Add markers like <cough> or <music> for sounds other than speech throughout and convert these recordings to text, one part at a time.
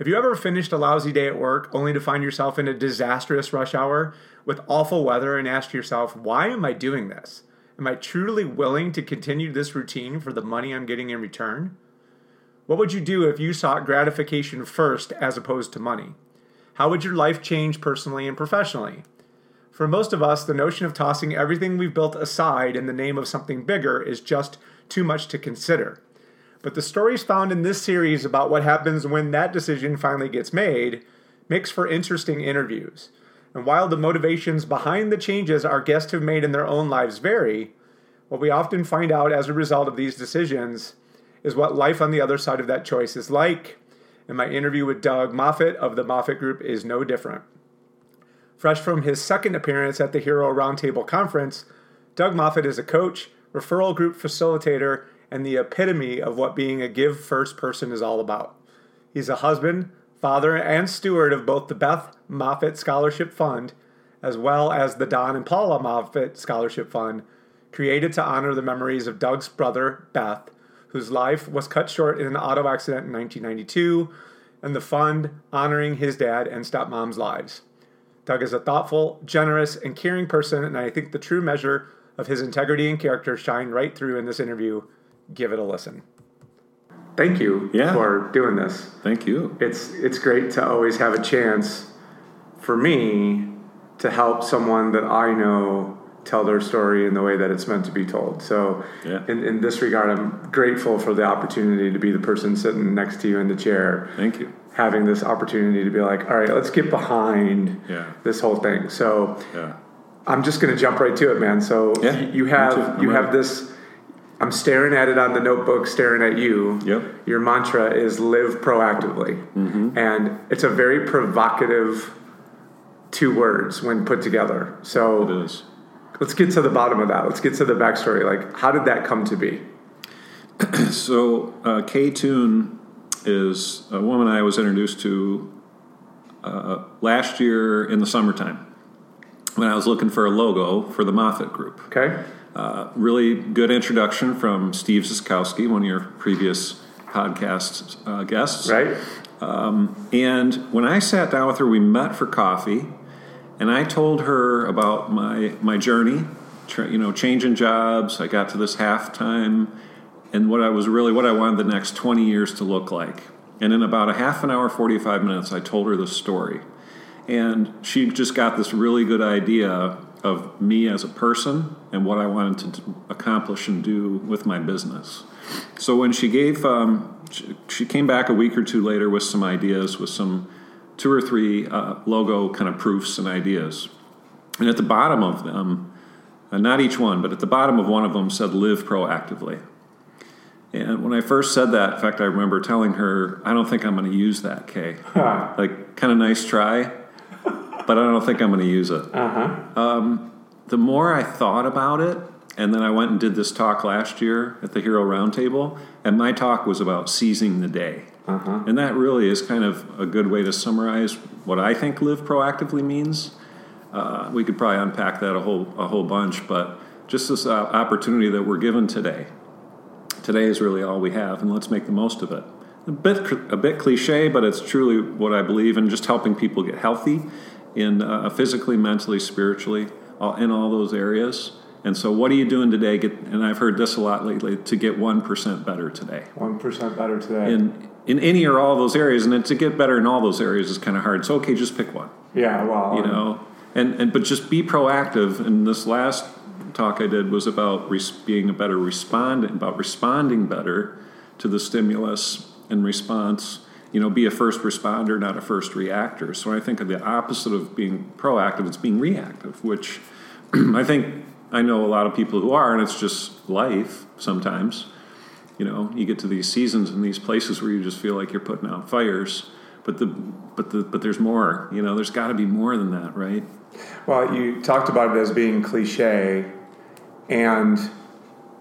Have you ever finished a lousy day at work only to find yourself in a disastrous rush hour with awful weather and ask yourself, why am I doing this? Am I truly willing to continue this routine for the money I'm getting in return? What would you do if you sought gratification first as opposed to money? How would your life change personally and professionally? For most of us, the notion of tossing everything we've built aside in the name of something bigger is just too much to consider. But the stories found in this series about what happens when that decision finally gets made makes for interesting interviews. And while the motivations behind the changes our guests have made in their own lives vary, what we often find out as a result of these decisions is what life on the other side of that choice is like. And my interview with Doug Moffitt of the Moffitt Group is no different. Fresh from his second appearance at the Hero Roundtable Conference, Doug Moffitt is a coach, referral group facilitator, and the epitome of what being a give first person is all about. He's a husband, father, and steward of both the Beth Moffitt Scholarship Fund as well as the Don and Paula Moffitt Scholarship Fund, created to honor the memories of Doug's brother, Beth, whose life was cut short in an auto accident in 1992, and the fund honoring his dad and stepmom's lives. Doug is a thoughtful, generous, and caring person, and I think the true measure of his integrity and character shine right through in this interview. Give it a listen. Thank you Yeah. for doing this. Thank you. It's it's great to always have a chance for me to help someone that I know tell their story in the way that it's meant to be told. So Yeah. in, in this regard I'm grateful for the opportunity to be the person sitting next to you in the chair Thank you. having this opportunity to be like, all right, let's get behind Yeah. this whole thing. So Yeah. I'm just going to jump right to it, man. So Yeah, you, you have too. I'm you have this. I'm staring at it on the notebook, staring at you. Yep. Your mantra is live proactively, Mm-hmm. and it's a very provocative two words when put together. So is. let's get to the bottom of that. Let's get to the backstory. Like, how did that come to be? <clears throat> So, uh, Kay Toon is a woman I was introduced to uh, last year in the summertime when I was looking for a logo for the Moffitt Group. Okay. Uh, really good introduction from Steve Ziskowski, one of your previous podcast uh, guests. Right. And when I sat down with her, we met for coffee, and I told her about my my journey, tr- you know, changing jobs. I got to this halftime, and what I was really what I wanted the next twenty years to look like. And in about a half an hour, forty five minutes, I told her the story, and she just got this really good idea of me as a person and what I wanted to accomplish and do with my business. So when she gave, um, she, she came back a week or two later with some ideas, with some two or three uh, logo kind of proofs and ideas. And at the bottom of them, uh, not each one, but at the bottom of one of them said "Live proactively." And when I first said that, in fact, I remember telling her, I don't think I'm going to use that K. <laughs> like, kind of nice try, but I don't think I'm going to use it. Uh-huh. Um, the more I thought about it, and then I went and did this talk last year at the Hero Roundtable, and my talk was about seizing the day. Uh-huh. And that really is kind of a good way to summarize what I think live proactively means. Uh, we could probably unpack that a whole a whole bunch, but just this uh, opportunity that we're given today. Today is really all we have, and let's make the most of it. A bit a bit cliche, but it's truly what I believe in. Just helping people get healthy, in uh, physically, mentally, spiritually, all, in all those areas. And so, what are you doing today? Get, and I've heard this a lot lately to get one percent better today. One percent better today. In in any or all those areas, and to get better in all those areas is kind of hard. So, okay, just pick one. Yeah, well, You know, and and but just be proactive. And this last talk I did was about res- being a better respondent, about responding better to the stimulus and response. You know, be a first responder, not a first reactor. So I think of the opposite of being proactive, it's being reactive, which <clears throat> I think I know a lot of people who are, and it's just life sometimes. You know, you get to these seasons and these places where you just feel like you're putting out fires, but the but the but there's more. You know, there's got to be more than that, right? Well, you talked about it as being cliche, and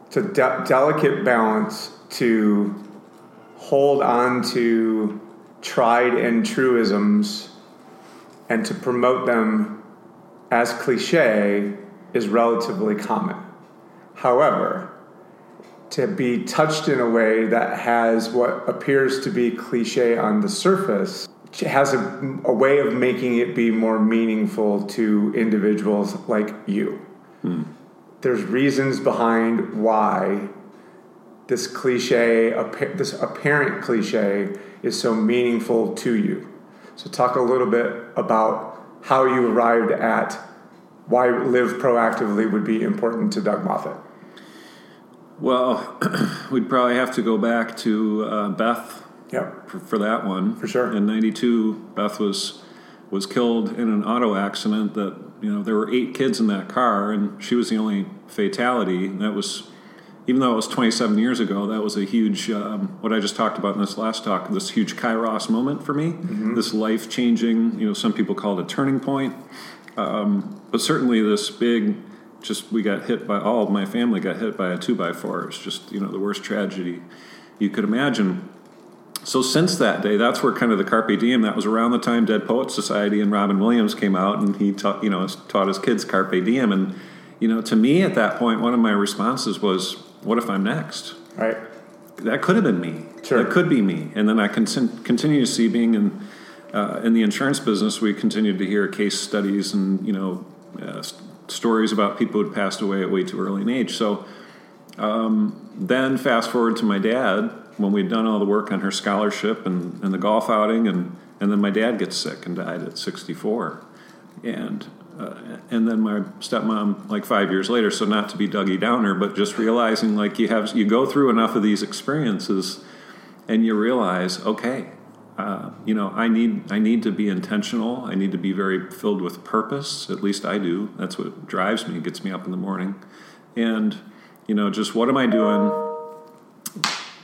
it's a de- delicate balance to hold on to tried and truisms and to promote them as cliche is relatively common. However, to be touched in a way that has what appears to be cliche on the surface has a, a way of making it be more meaningful to individuals like you. Hmm. There's reasons behind why this cliche, this apparent cliche, is so meaningful to you. So, talk a little bit about how you arrived at why live proactively would be important to Doug Moffitt. Well, <clears throat> we'd probably have to go back to uh, Beth Yep. for, for that one. For sure. In '92, Beth was was killed in an auto accident. That you know there were eight kids in that car, and she was the only fatality. And that was, even though it was 27 years ago, that was a huge. Um, what I just talked about in this last talk, this huge kairos moment for me. This life changing. You know, some people call it a turning point, um, but certainly this big. Just we got hit by all of my family got hit by a two by four. It was just you know the worst tragedy you could imagine so since that day, that's where kind of the carpe diem. That was around the time Dead Poets Society and Robin Williams came out, and he taught you know taught his kids carpe diem. And you know, to me at that point, one of my responses was, "What if I'm next?" Right? That could have been me. Sure. That could be me. And then I con- continue to see being in uh, in the insurance business. We continued to hear case studies and you know uh, s- stories about people who'd passed away at way too early an age. So um, then fast forward to my dad when we'd done all the work on her scholarship and, and the golf outing and, and then my dad gets sick and died at 64 and uh, and then my stepmom like five years later so not to be dougie downer but just realizing like you have you go through enough of these experiences and you realize okay uh, you know i need i need to be intentional i need to be very filled with purpose at least i do that's what drives me gets me up in the morning and you know just what am i doing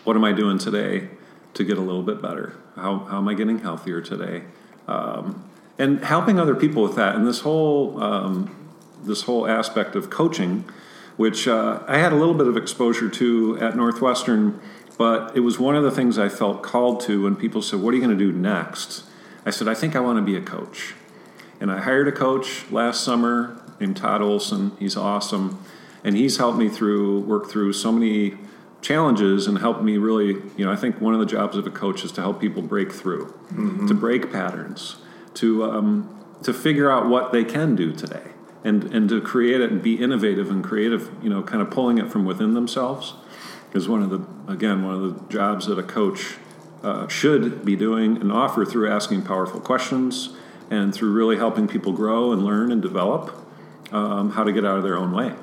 what am I doing today to get a little bit better? How, how am I getting healthier today? Um, and helping other people with that. And this whole um, this whole aspect of coaching, which uh, I had a little bit of exposure to at Northwestern, but it was one of the things I felt called to when people said, "What are you going to do next?" I said, "I think I want to be a coach." And I hired a coach last summer named Todd Olson. He's awesome, and he's helped me through work through so many challenges and helped me really. You know, I think one of the jobs of a coach is to help people break through, to break patterns, to um, to figure out what they can do today, and and to create it and be innovative and creative. You know, kind of pulling it from within themselves is one of the again one of the jobs that a coach uh, should be doing and offer through asking powerful questions and through really helping people grow and learn and develop um, how to get out of their own way.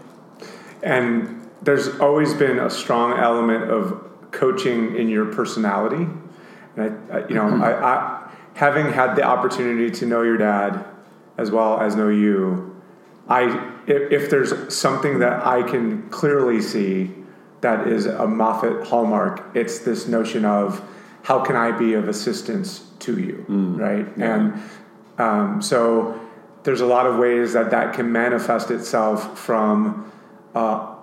And there's always been a strong element of coaching in your personality. And I, I you know, I, I, having had the opportunity to know your dad as well as know you, I if, if there's something that I can clearly see that is a Moffitt hallmark. It's this notion of how can I be of assistance to you, right? Yeah. And um, so there's a lot of ways that that can manifest itself from uh,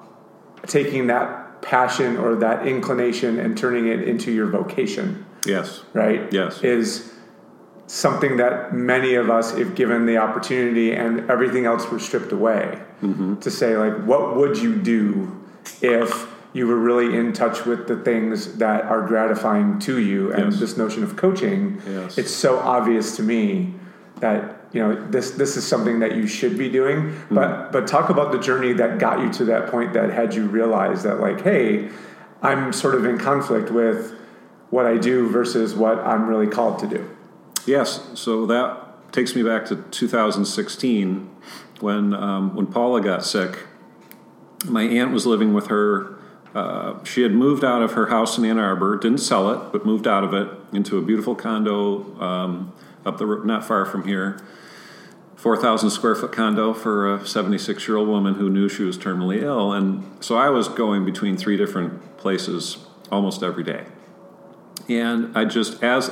taking that passion or that inclination and turning it into your vocation, Yes. right? Yes. Is something that many of us, if given the opportunity and everything else were stripped away, Mm-hmm. to say, like, what would you do if you were really in touch with the things that are gratifying to you? And Yes. this notion of coaching, Yes. it's so obvious to me that you know this this is something that you should be doing Mm-hmm. but but talk about the journey that got you to that point that had you realize that like hey i'm sort of in conflict with what i do versus what i'm really called to do Yes, so that takes me back to 2016 when um, when Paula got sick. My aunt was living with her. Uh, she had moved out of her house in Ann Arbor, didn't sell it, but moved out of it into a beautiful condo um, up the not far from here. 4,000 square foot condo for a 76 year old woman who knew she was terminally ill. And so I was going between three different places almost every day. And I just, as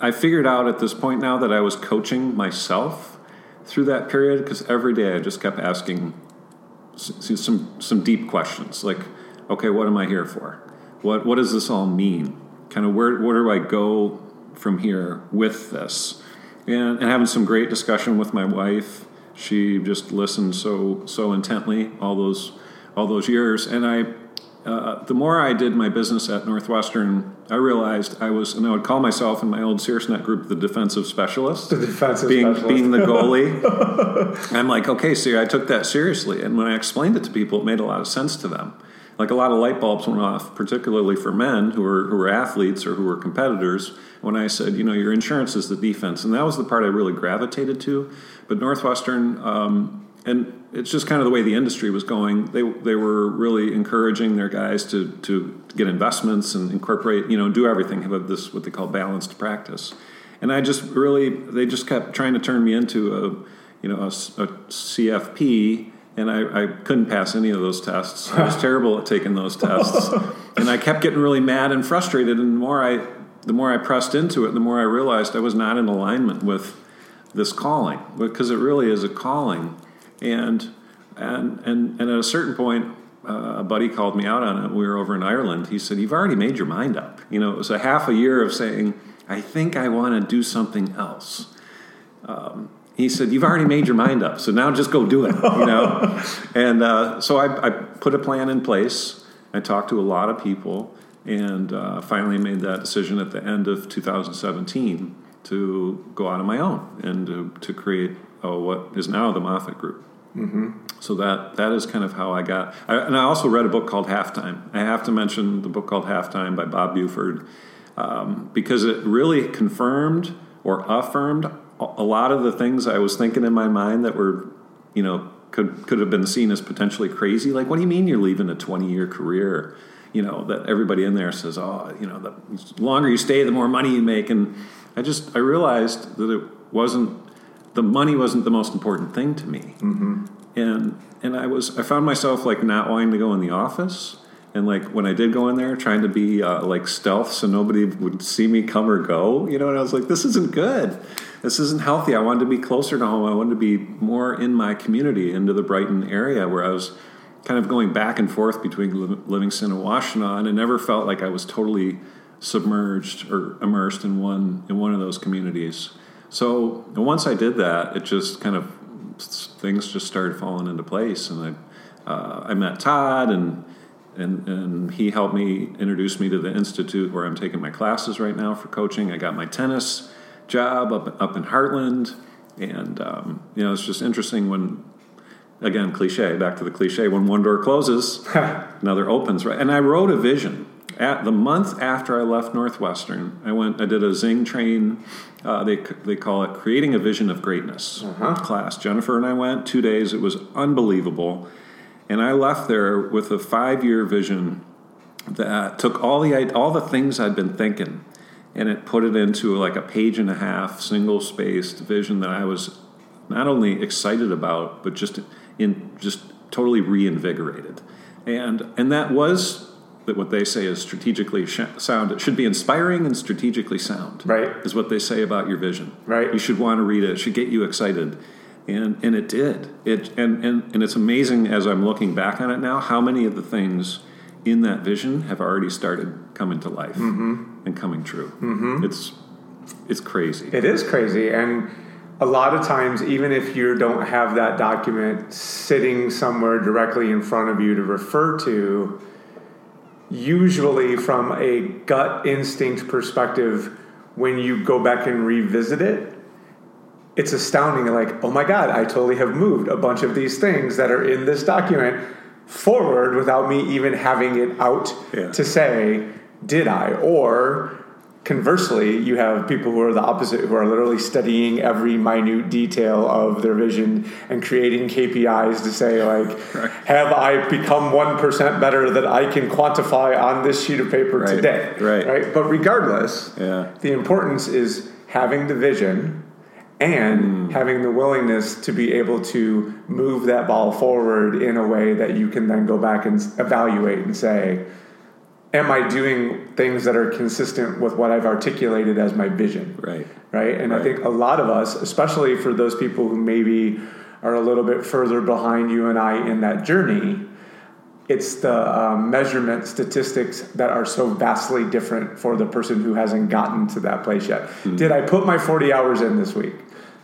I figured out at this point now that I was coaching myself through that period because every day I just kept asking some some deep questions like, okay, what am I here for? What what does this all mean? Kind of where where do I go from here with this? And, and having some great discussion with my wife. She just listened so so intently all those all those years, and I uh, the more I did my business at Northwestern, I realized I was, and I would call myself in my old SearsNet group the defensive specialist. the defensive being specialist being the goalie. <laughs> I'm like, okay, see, I took that seriously, and when I explained it to people, it made a lot of sense to them. Like a lot of light bulbs went off, particularly for men who were who were athletes or who were competitors. When I said, you know, your insurance is the defense, and that was the part I really gravitated to. But Northwestern, um, and it's just kind of the way the industry was going. They they were really encouraging their guys to to get investments and incorporate, you know, do everything. Have this what they call balanced practice. And I just really, they just kept trying to turn me into a, you know, a, a CFP, and I, I couldn't pass any of those tests. I was <laughs> terrible at taking those tests, and I kept getting really mad and frustrated. And the more I, the more I pressed into it, the more I realized I was not in alignment with this calling, because it really is a calling. And and and and at a certain point, uh, a buddy called me out on it. We were over in Ireland. He said, "You've already made your mind up." You know, it was a half a year of saying, "I think I want to do something else." Um, he said, "You've already made your mind up, so now just go do it." You know, <laughs> and uh, so I, I put a plan in place. I talked to a lot of people, and uh, finally made that decision at the end of 2017 to go out on my own and to, to create uh, what is now the Moffitt Group. So that that is kind of how I got. I, and I also read a book called Halftime. I have to mention the book called Halftime by Bob Buford um, because it really confirmed or affirmed a a lot of the things I was thinking in my mind that were, you know, could could have been seen as potentially crazy. Like, what do you mean you're leaving a 20 year career? You know, that everybody in there says, oh, you know, the longer you stay, the more money you make. And I just I realized that it wasn't the money wasn't the most important thing to me and and I was I found myself like not wanting to go in the office, and like when I did go in there, trying to be uh, like stealth so nobody would see me come or go, you know. And I was like, this isn't good. This isn't healthy. I wanted to be closer to home. I wanted to be more in my community, into the Brighton area, where I was kind of going back and forth between Livingston and Washtenaw, and I never felt like I was totally submerged or immersed in one in one of those communities. So once I did that, it just kind of things just started falling into place, and I uh, I met Todd and. And, and he helped me introduce me to the institute where I'm taking my classes right now for coaching. I got my tennis job up up in Hartland, and um, you know it's just interesting when again cliche back to the cliche when one door closes <laughs> another opens right and i wrote a vision at the month after i left northwestern i went i did a ZingTrain uh, they, they call it creating a vision of greatness class. Jennifer and i went two days. It was unbelievable. And i left there with a five year vision that took all the all the things i'd been thinking and it put it into like a page and a half single spaced vision that i was not only excited about but just in just totally reinvigorated. And and that was that what they say is strategically sh- sound. It should be inspiring and strategically sound. Right. Is what they say about your vision. Right. You should want to read it. It should get you excited. And and it did. It and, and, and it's amazing as I'm looking back on it now how many of the things in that vision have already started coming to life Mm-hmm. and coming true. It's it's crazy. It is crazy. And a lot of times, even if you don't have that document sitting somewhere directly in front of you to refer to, usually from a gut instinct perspective, when you go back and revisit it, it's astounding. Like, oh my God, I totally have moved a bunch of these things that are in this document forward without me even having it out Yeah. to say, did I? Or conversely, you have people who are the opposite, who are literally studying every minute detail of their vision and creating KPIs to say, like, <laughs> Right. have I become 1% better that I can quantify on this sheet of paper Right. today? Right. Right. But regardless, Yeah. the importance is having the vision and hmm. having the willingness to be able to move that ball forward in a way that you can then go back and evaluate and say, Am I doing things that are consistent with what I've articulated as my vision? Right. right? And I think a lot of us, especially for those people who maybe are a little bit further behind you and I in that journey, it's the um, measurement statistics that are so vastly different for the person who hasn't gotten to that place yet. Hmm. Did I put my 40 hours in this week?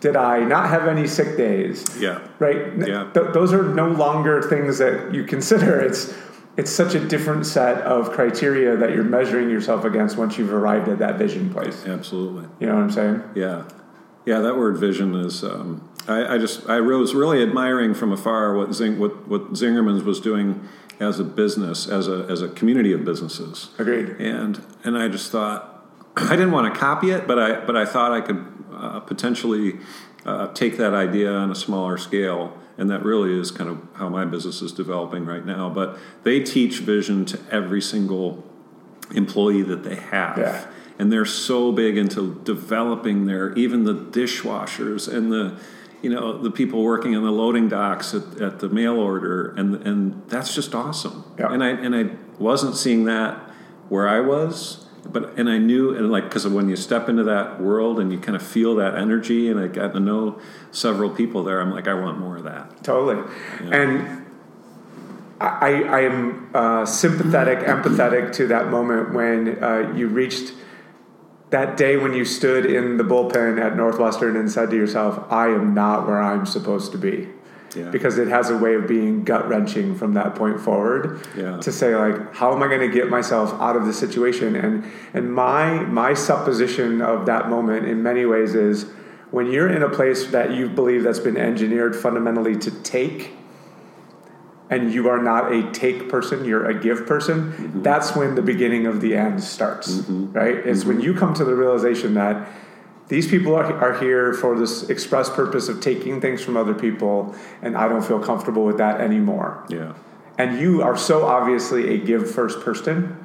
Did I not have any sick days? Yeah. Right? Yeah. th- those are no longer things that you consider. It's it's such a different set of criteria that you're measuring yourself against once you've arrived at that vision place. Absolutely. You know what I'm saying? Yeah, yeah. That word vision is. Um, I, I just I was really admiring from afar what Zing, what what Zingerman's was doing as a business, as a as a community of businesses. Agreed. And and I just thought <clears throat> I didn't want to copy it, but I but I thought I could uh, potentially uh, take that idea on a smaller scale. And that really is kind of how my business is developing right now. But they teach vision to every single employee that they have Yeah. and they're so big into developing their even the dishwashers and the you know the people working in the loading docks at, at the mail order and and that's just awesome Yeah. and i and i wasn't seeing that where i was but and i knew and like because when you step into that world and you kind of feel that energy and i got to know several people there i'm like i want more of that Totally. And I, I am uh, sympathetic, empathetic to that moment when uh, you reached that day when you stood in the bullpen at Northwestern and said to yourself, I am not where I'm supposed to be. Yeah. Because it has a way of being gut wrenching from that point forward Yeah. to say like, how am I going to get myself out of this situation? And and my my supposition of that moment in many ways is when you're in a place that you believe that's been engineered fundamentally to take and you are not a take person, you're a give person, mm-hmm. that's when the beginning of the end starts, mm-hmm. right? It's when mm-hmm. you come to the realization that these people are, are here for this express purpose of taking things from other people, and I don't feel comfortable with that anymore. yeah And you are so obviously a give first person.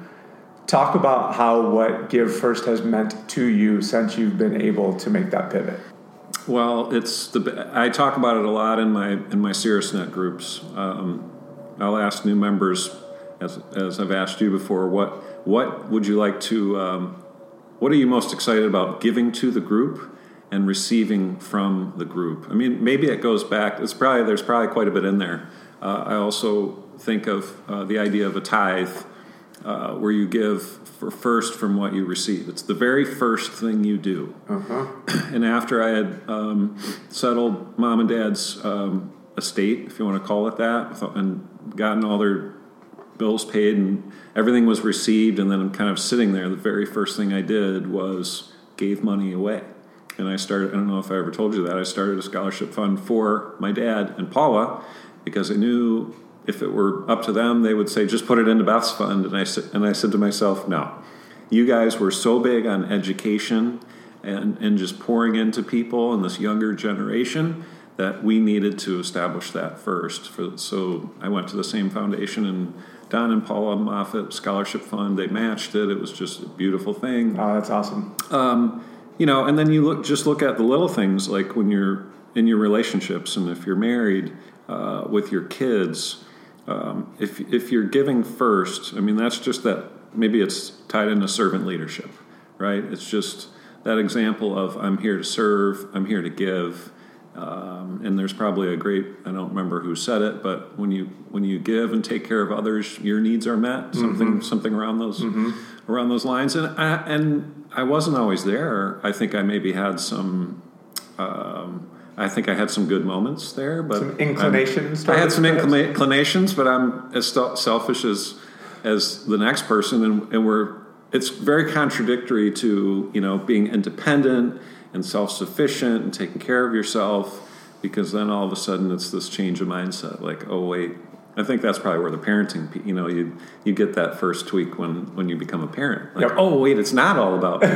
Talk about how what give first has meant to you since you've been able to make that pivot. Well, it's the I talk about it a lot in my in my CirrusNet groups. Um, I'll ask new members, as as I've asked you before, what what would you like to, um, what are you most excited about giving to the group and receiving from the group? I mean, maybe it goes back. It's probably there's probably quite a bit in there. Uh, I also think of uh, the idea of a tithe, uh, where you give for first from what you receive. It's the very first thing you do and after I had um, settled mom and dad's um, estate, if you want to call it that, and gotten all their bills paid and everything was received, and then I'm kind of sitting there. The very first thing I did was gave money away. And I started, I don't know if I ever told you that, I started a scholarship fund for my dad and Paula because I knew if it were up to them, they would say, just put it into Beth's fund. And I, said- and I said to myself, no. You guys were so big on education and, and just pouring into people and this younger generation that we needed to establish that first. For, so I went to the same foundation and Don and Paula Moffitt Scholarship Fund, they matched it. It was just a beautiful thing Oh, that's awesome. you know and then you look just look at the little things like when you're in your relationships and if you're married uh, with your kids um, if if you're giving first, I mean that's just that maybe it's tied into servant leadership, right? It's just that example of I'm here to serve, I'm here to give. Um, and there's probably a great I don't remember who said it, but when you when you give and take care of others, your needs are met. Something mm-hmm. something around those mm-hmm. around those lines. And I, and I wasn't always there. I think I maybe had some. Um, I think I had some good moments there, but some inclinations. I had some inclinations, but I'm as selfish as as the next person, and, and we're it's very contradictory to you know being independent and self-sufficient and taking care of yourself because then all of a sudden it's this change of mindset like oh wait I think that's probably where the parenting, you know, you you get that first tweak when when you become a parent. Like, yep. oh wait, it's not all about <laughs> me.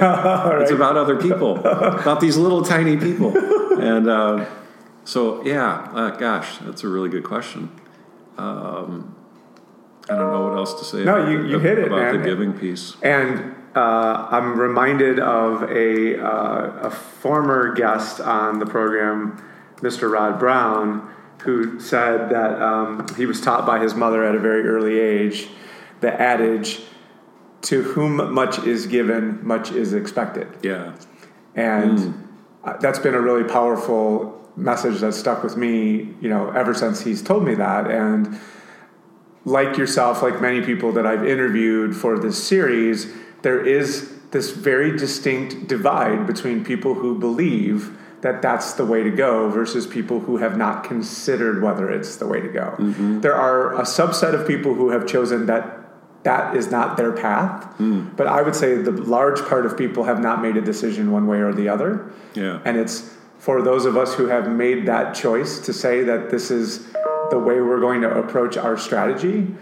It's about other people, about these little tiny people. <laughs> and uh, so, yeah, uh, gosh, that's a really good question. Um, I don't know what else to say. No, about, you, you hit it about man. the giving piece. And uh, I'm reminded of a uh, a former guest on the program, Mr. Rod Brown who said that um, he was taught by his mother at a very early age the adage, to whom much is given, much is expected. Yeah. And mm. that's been a really powerful message that stuck with me, you know, ever since he's told me that. And like yourself, like many people that I've interviewed for this series, there is this very distinct divide between people who believe that that's the way to go versus people who have not considered whether it's the way to go. Mm-hmm. There are a subset of people who have chosen that that is not their path. Mm. But I would say the large part of people have not made a decision one way or the other. Yeah. And it's for those of us who have made that choice to say that this is the way we're going to approach our strategy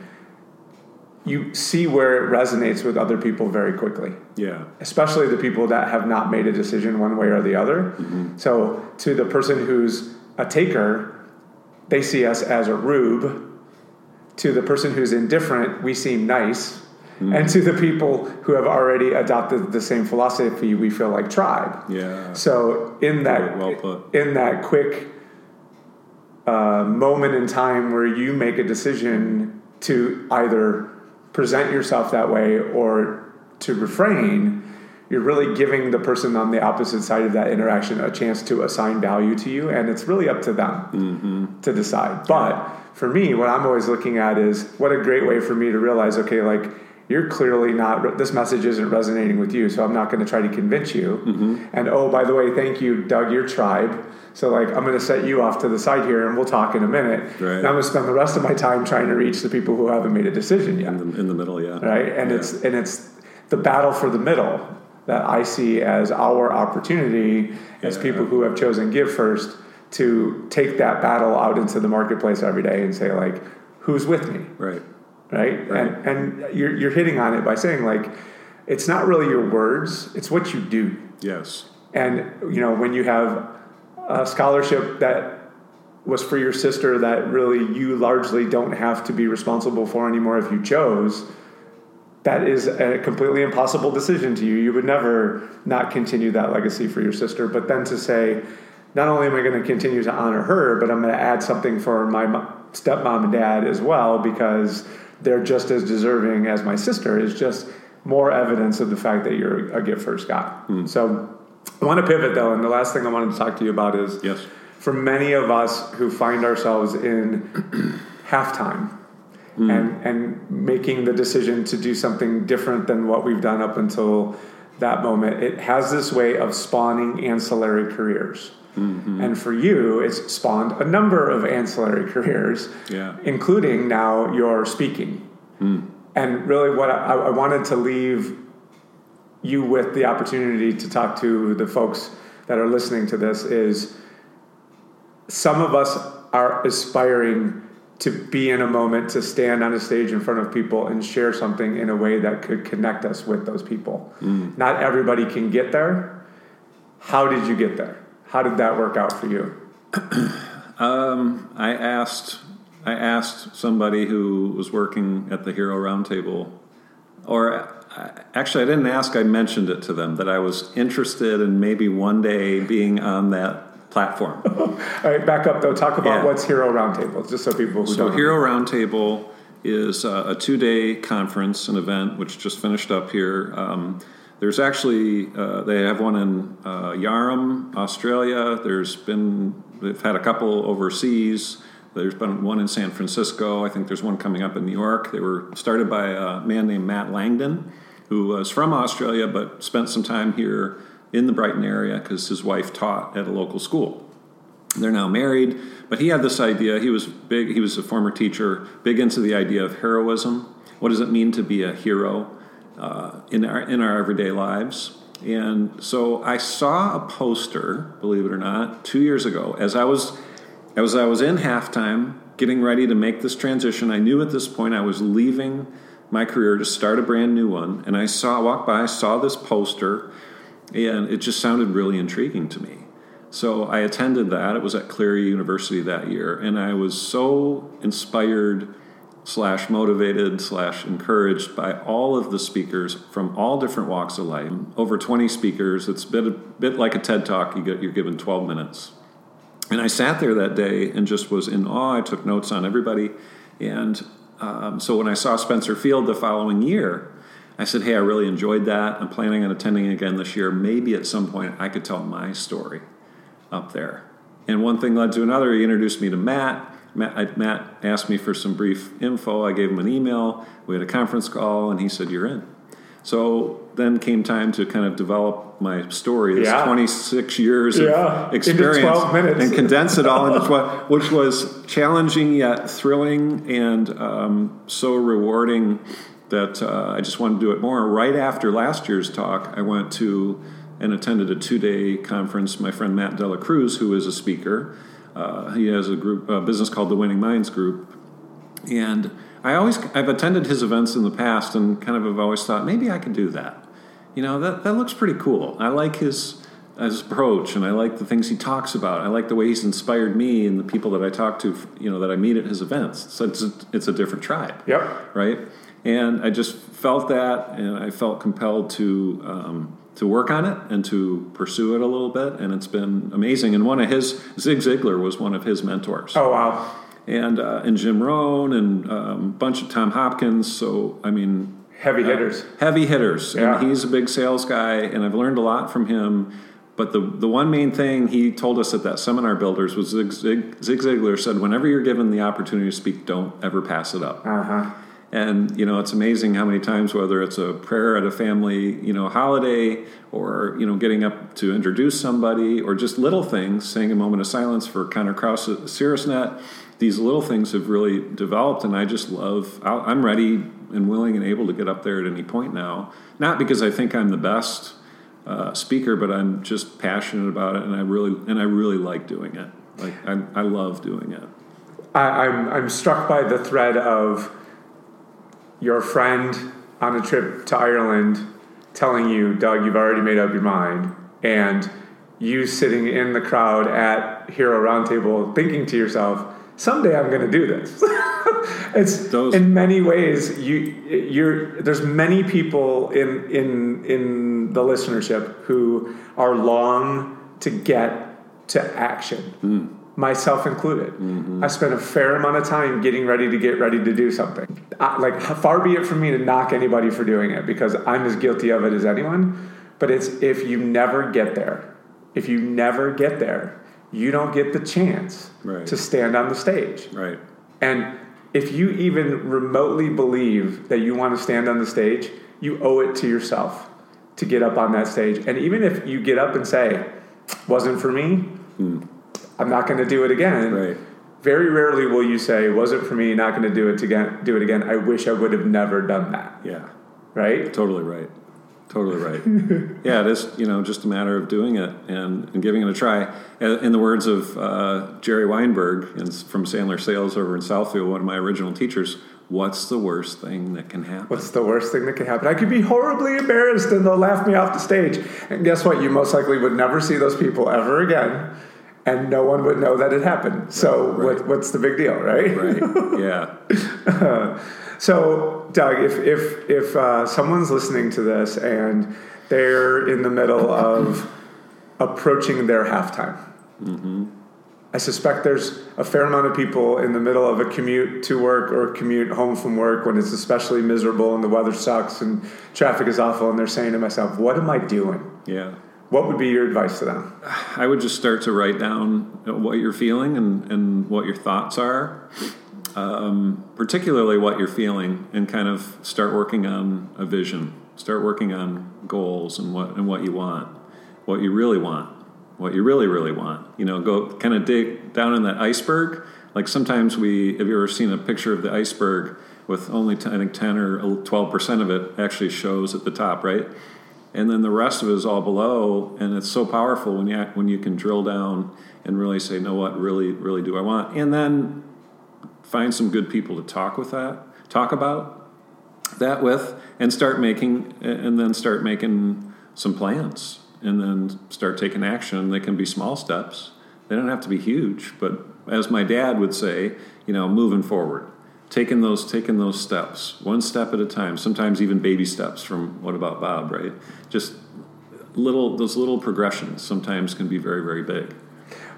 you see where it resonates with other people very quickly. Yeah. Especially the people that have not made a decision one way or the other. Mm-hmm. So to the person who's a taker, they see us as a rube. To the person who's indifferent, we seem nice. Mm-hmm. And to the people who have already adopted the same philosophy, we feel like tribe. Yeah. So in that well in that quick uh, moment in time where you make a decision to either present yourself that way or to refrain, you're really giving the person on the opposite side of that interaction a chance to assign value to you, and it's really up to them mm-hmm. to decide. But for me, what I'm always looking at is what a great way for me to realize, okay, like you're clearly not this message isn't resonating with you so i'm not going to try to convince you mm-hmm. and oh by the way thank you doug your tribe so like i'm going to set you off to the side here and we'll talk in a minute right. and i'm going to spend the rest of my time trying to reach the people who haven't made a decision yet in the, in the middle yeah right and yeah. it's and it's the battle for the middle that i see as our opportunity as yeah. people who have chosen give first to take that battle out into the marketplace every day and say like who's with me right right? right. And and you're you're hitting on it by saying like it's not really your words, it's what you do. Yes. And you know, when you have a scholarship that was for your sister that really you largely don't have to be responsible for anymore if you chose, that is a completely impossible decision to you. You would never not continue that legacy for your sister. But then to say, not only am I going to continue to honor her, but I'm going to add something for my stepmom and dad as well because they're just as deserving as my sister is just more evidence of the fact that you're a gift first guy. Mm. So I want to pivot though, and the last thing I wanted to talk to you about is yes. for many of us who find ourselves in halftime mm. and and making the decision to do something different than what we've done up until that moment, it has this way of spawning ancillary careers. Mm-hmm. And for you, it's spawned a number of ancillary careers, yeah. including now your speaking. Mm. And really, what I, I, wanted to leave you with the opportunity to talk to the folks that are listening to this is some of us are aspiring to be in a moment to stand on a stage in front of people and share something in a way that could connect us with those people. Mm. Not everybody can get there. How did you get there? How did that work out for you? <clears throat> um, I asked I asked somebody who was working at the Hero Roundtable, or actually, I didn't ask. I mentioned it to them that I was interested in maybe one day being on that platform. <laughs> All right, back up though. Talk about Yeah. what's Hero Roundtable, just so people who So don't. Hero Roundtable is uh, a two-day conference, an event which just finished up here. Um, there's actually uh, they have one in uh, Yarram, Australia. There's been they've had a couple overseas. There's been one in San Francisco. I think there's one coming up in New York. They were started by a man named Matt Langdon, who was from Australia but spent some time here in the Brighton area because his wife taught at a local school. They're now married, but he had this idea. He was big. He was a former teacher, big into the idea of heroism. What does it mean to be a hero uh, in our in our everyday lives? And so I saw a poster, believe it or not, two years ago as I was as I was in halftime, getting ready to make this transition. I knew at this point I was leaving my career to start a brand new one, and I saw walked by, saw this poster, and it just sounded really intriguing to me. So I attended that. It was at Cleary University that year, and I was so inspired slash motivated slash encouraged by all of the speakers from all different walks of life. Over 20 speakers. It's a bit, a bit like a TED Talk. You get, you're given 12 minutes. And I sat there that day and just was in awe. I took notes on everybody. And um, so when I saw Spencer Field the following year, I said, Hey, I really enjoyed that. I'm planning on attending again this year. Maybe at some point I could tell my story up there. And one thing led to another. He introduced me to Matt. Matt, Matt asked me for some brief info. I gave him an email. We had a conference call, and he said, You're in. So then came time to kind of develop my story. This Yeah. 26 years Yeah, of into experience 12 minutes. and condense it all into 12, which was challenging yet thrilling and um, so rewarding that uh, I just wanted to do it more. Right after last year's talk, I went to and attended a two-day conference. My friend Matt Dela Cruz, who is a speaker, uh, he has a group, a business called the Winning Minds Group, and I always I've attended his events in the past and kind of have always thought maybe I could do that. You know that that looks pretty cool. I like his his approach and I like the things he talks about. I like the way he's inspired me and the people that I talk to. You know that I meet at his events. So it's a, it's a different tribe Yep. right? And I just felt that, and I felt compelled to um, to work on it and to pursue it a little bit, and it's been amazing. And one of his Zig Ziglar was one of his mentors, Oh wow. And uh, and Jim Rohn and um, a bunch of Tom Hopkins. So I mean, Heavy hitters. heavy hitters. Yeah. And he's a big sales guy, and I've learned a lot from him. But the, the one main thing he told us at that seminar builders was Zig, Zig, Zig Ziglar said, whenever you're given the opportunity to speak, don't ever pass it up. Uh huh. And you know, it's amazing how many times, whether it's a prayer at a family, you know, holiday, or you know, getting up to introduce somebody, or just little things, saying a moment of silence for Connor Krause at SiriusNet, these little things have really developed, and I just love. I'm ready and willing and able to get up there at any point now. Not because I think I'm the best uh, speaker, but I'm just passionate about it, and I really and I really like doing it. Like I, I love doing it. I, I'm I'm struck by the thread of your friend on a trip to Ireland telling you, Doug, you've already made up your mind, and you sitting in the crowd at Hero Roundtable thinking to yourself, someday I'm going to do this. <laughs> it's Those- in many ways you you're there's many people in in in the listenership who are long to get to action hmm. myself included. Mm-hmm. I spent a fair amount of time getting ready to get ready to do something. I, like far be it from me to knock anybody for doing it because i'm as guilty of it as anyone but it's if you never get there if you never get there you don't get the chance Right. to stand on the stage Right. and if you even remotely believe that you want to stand on the stage, you owe it to yourself to get up on that stage. And even if you get up and say, wasn't for me, hmm. I'm not going to do it again. Right. Very rarely will you say, wasn't for me, not going to do it again. Do it again. I wish I would have never done that. Yeah. Right? Totally right. Totally right. <laughs> yeah, it is. You know, just a matter of doing it and, and giving it a try. In the words of uh, Jerry Weinberg in, from Sandler Sales over in Southfield, one of my original teachers, "What's the worst thing that can happen?" What's the worst thing that can happen? I could be horribly embarrassed and they'll laugh me off the stage. And guess what? You most likely would never see those people ever again. And no one would know that it happened. So Right. what, what's the big deal, right? right. Yeah. <laughs> So, Doug, if if if uh, someone's listening to this and they're in the middle of approaching their halftime, Mm-hmm. I suspect there's a fair amount of people in the middle of a commute to work or commute home from work when it's especially miserable and the weather sucks and traffic is awful, and they're saying to myself, "What am I doing?" Yeah. What would be your advice to them? I would just start to write down what you're feeling and, and what your thoughts are, um, particularly what you're feeling, and kind of start working on a vision. Start working on goals and what and what you want, what you really want what you really, really want. You know, go kind of dig down in that iceberg. Like sometimes we, have you ever seen a picture of the iceberg with only, 10, I think, 10 or 12% of it actually shows at the top, right? And then the rest of it is all below. And it's so powerful when you, when you can drill down and really say, no, what really, really do I want? And then find some good people to talk with that, talk about that with, and start making, and then start making some plans and then start taking action. They can be small steps. They don't have to be huge, but as my dad would say, you know, moving forward, taking those taking those steps, one step at a time. Sometimes even baby steps. From what about Bob? Right? Just little those little progressions sometimes can be very very big.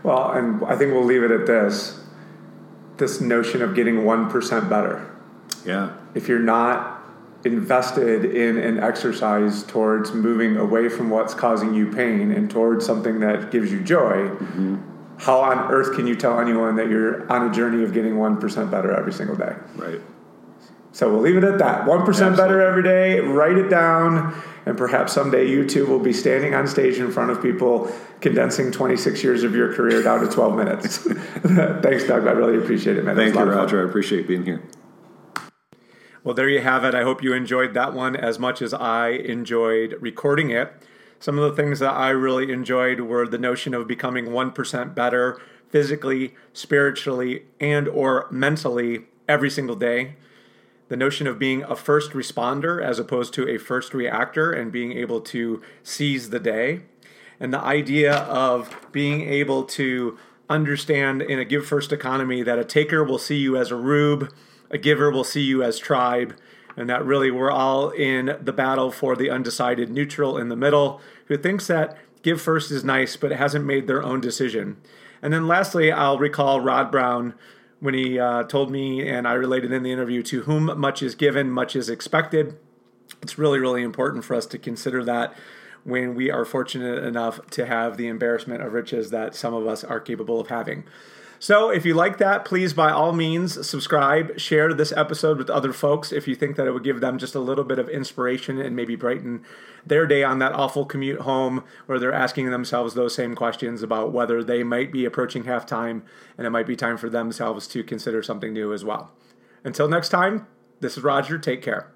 Well, and I think we'll leave it at this: this notion of getting one percent better. Yeah. If you're not invested in an exercise towards moving away from what's causing you pain and towards something that gives you joy, mm-hmm. How on earth can you tell anyone that you're on a journey of getting 1% better every single day? Right. So we'll leave it at that. 1% Absolutely. better every day, write it down, and perhaps someday you too will be standing on stage in front of people condensing 26 years of your career down to 12 minutes. <laughs> Thanks, Doug. I really appreciate it, man. Thank you, Roger. I appreciate being here. Well, there you have it. I hope you enjoyed that one as much as I enjoyed recording it. Some of the things that I really enjoyed were the notion of becoming 1% better physically, spiritually, and or mentally every single day. The notion of being a first responder as opposed to a first reactor and being able to seize the day. And the idea of being able to understand in a give first economy that a taker will see you as a rube a giver will see you as tribe, and that really we're all in the battle for the undecided neutral in the middle who thinks that give first is nice but hasn't made their own decision. And then lastly, I'll recall Rod Brown when he uh, told me, and I related in the interview, to whom much is given, much is expected. It's really, really important for us to consider that when we are fortunate enough to have the embarrassment of riches that some of us are capable of having. So, if you like that, please by all means subscribe, share this episode with other folks if you think that it would give them just a little bit of inspiration and maybe brighten their day on that awful commute home where they're asking themselves those same questions about whether they might be approaching halftime and it might be time for themselves to consider something new as well. Until next time, this is Roger. Take care.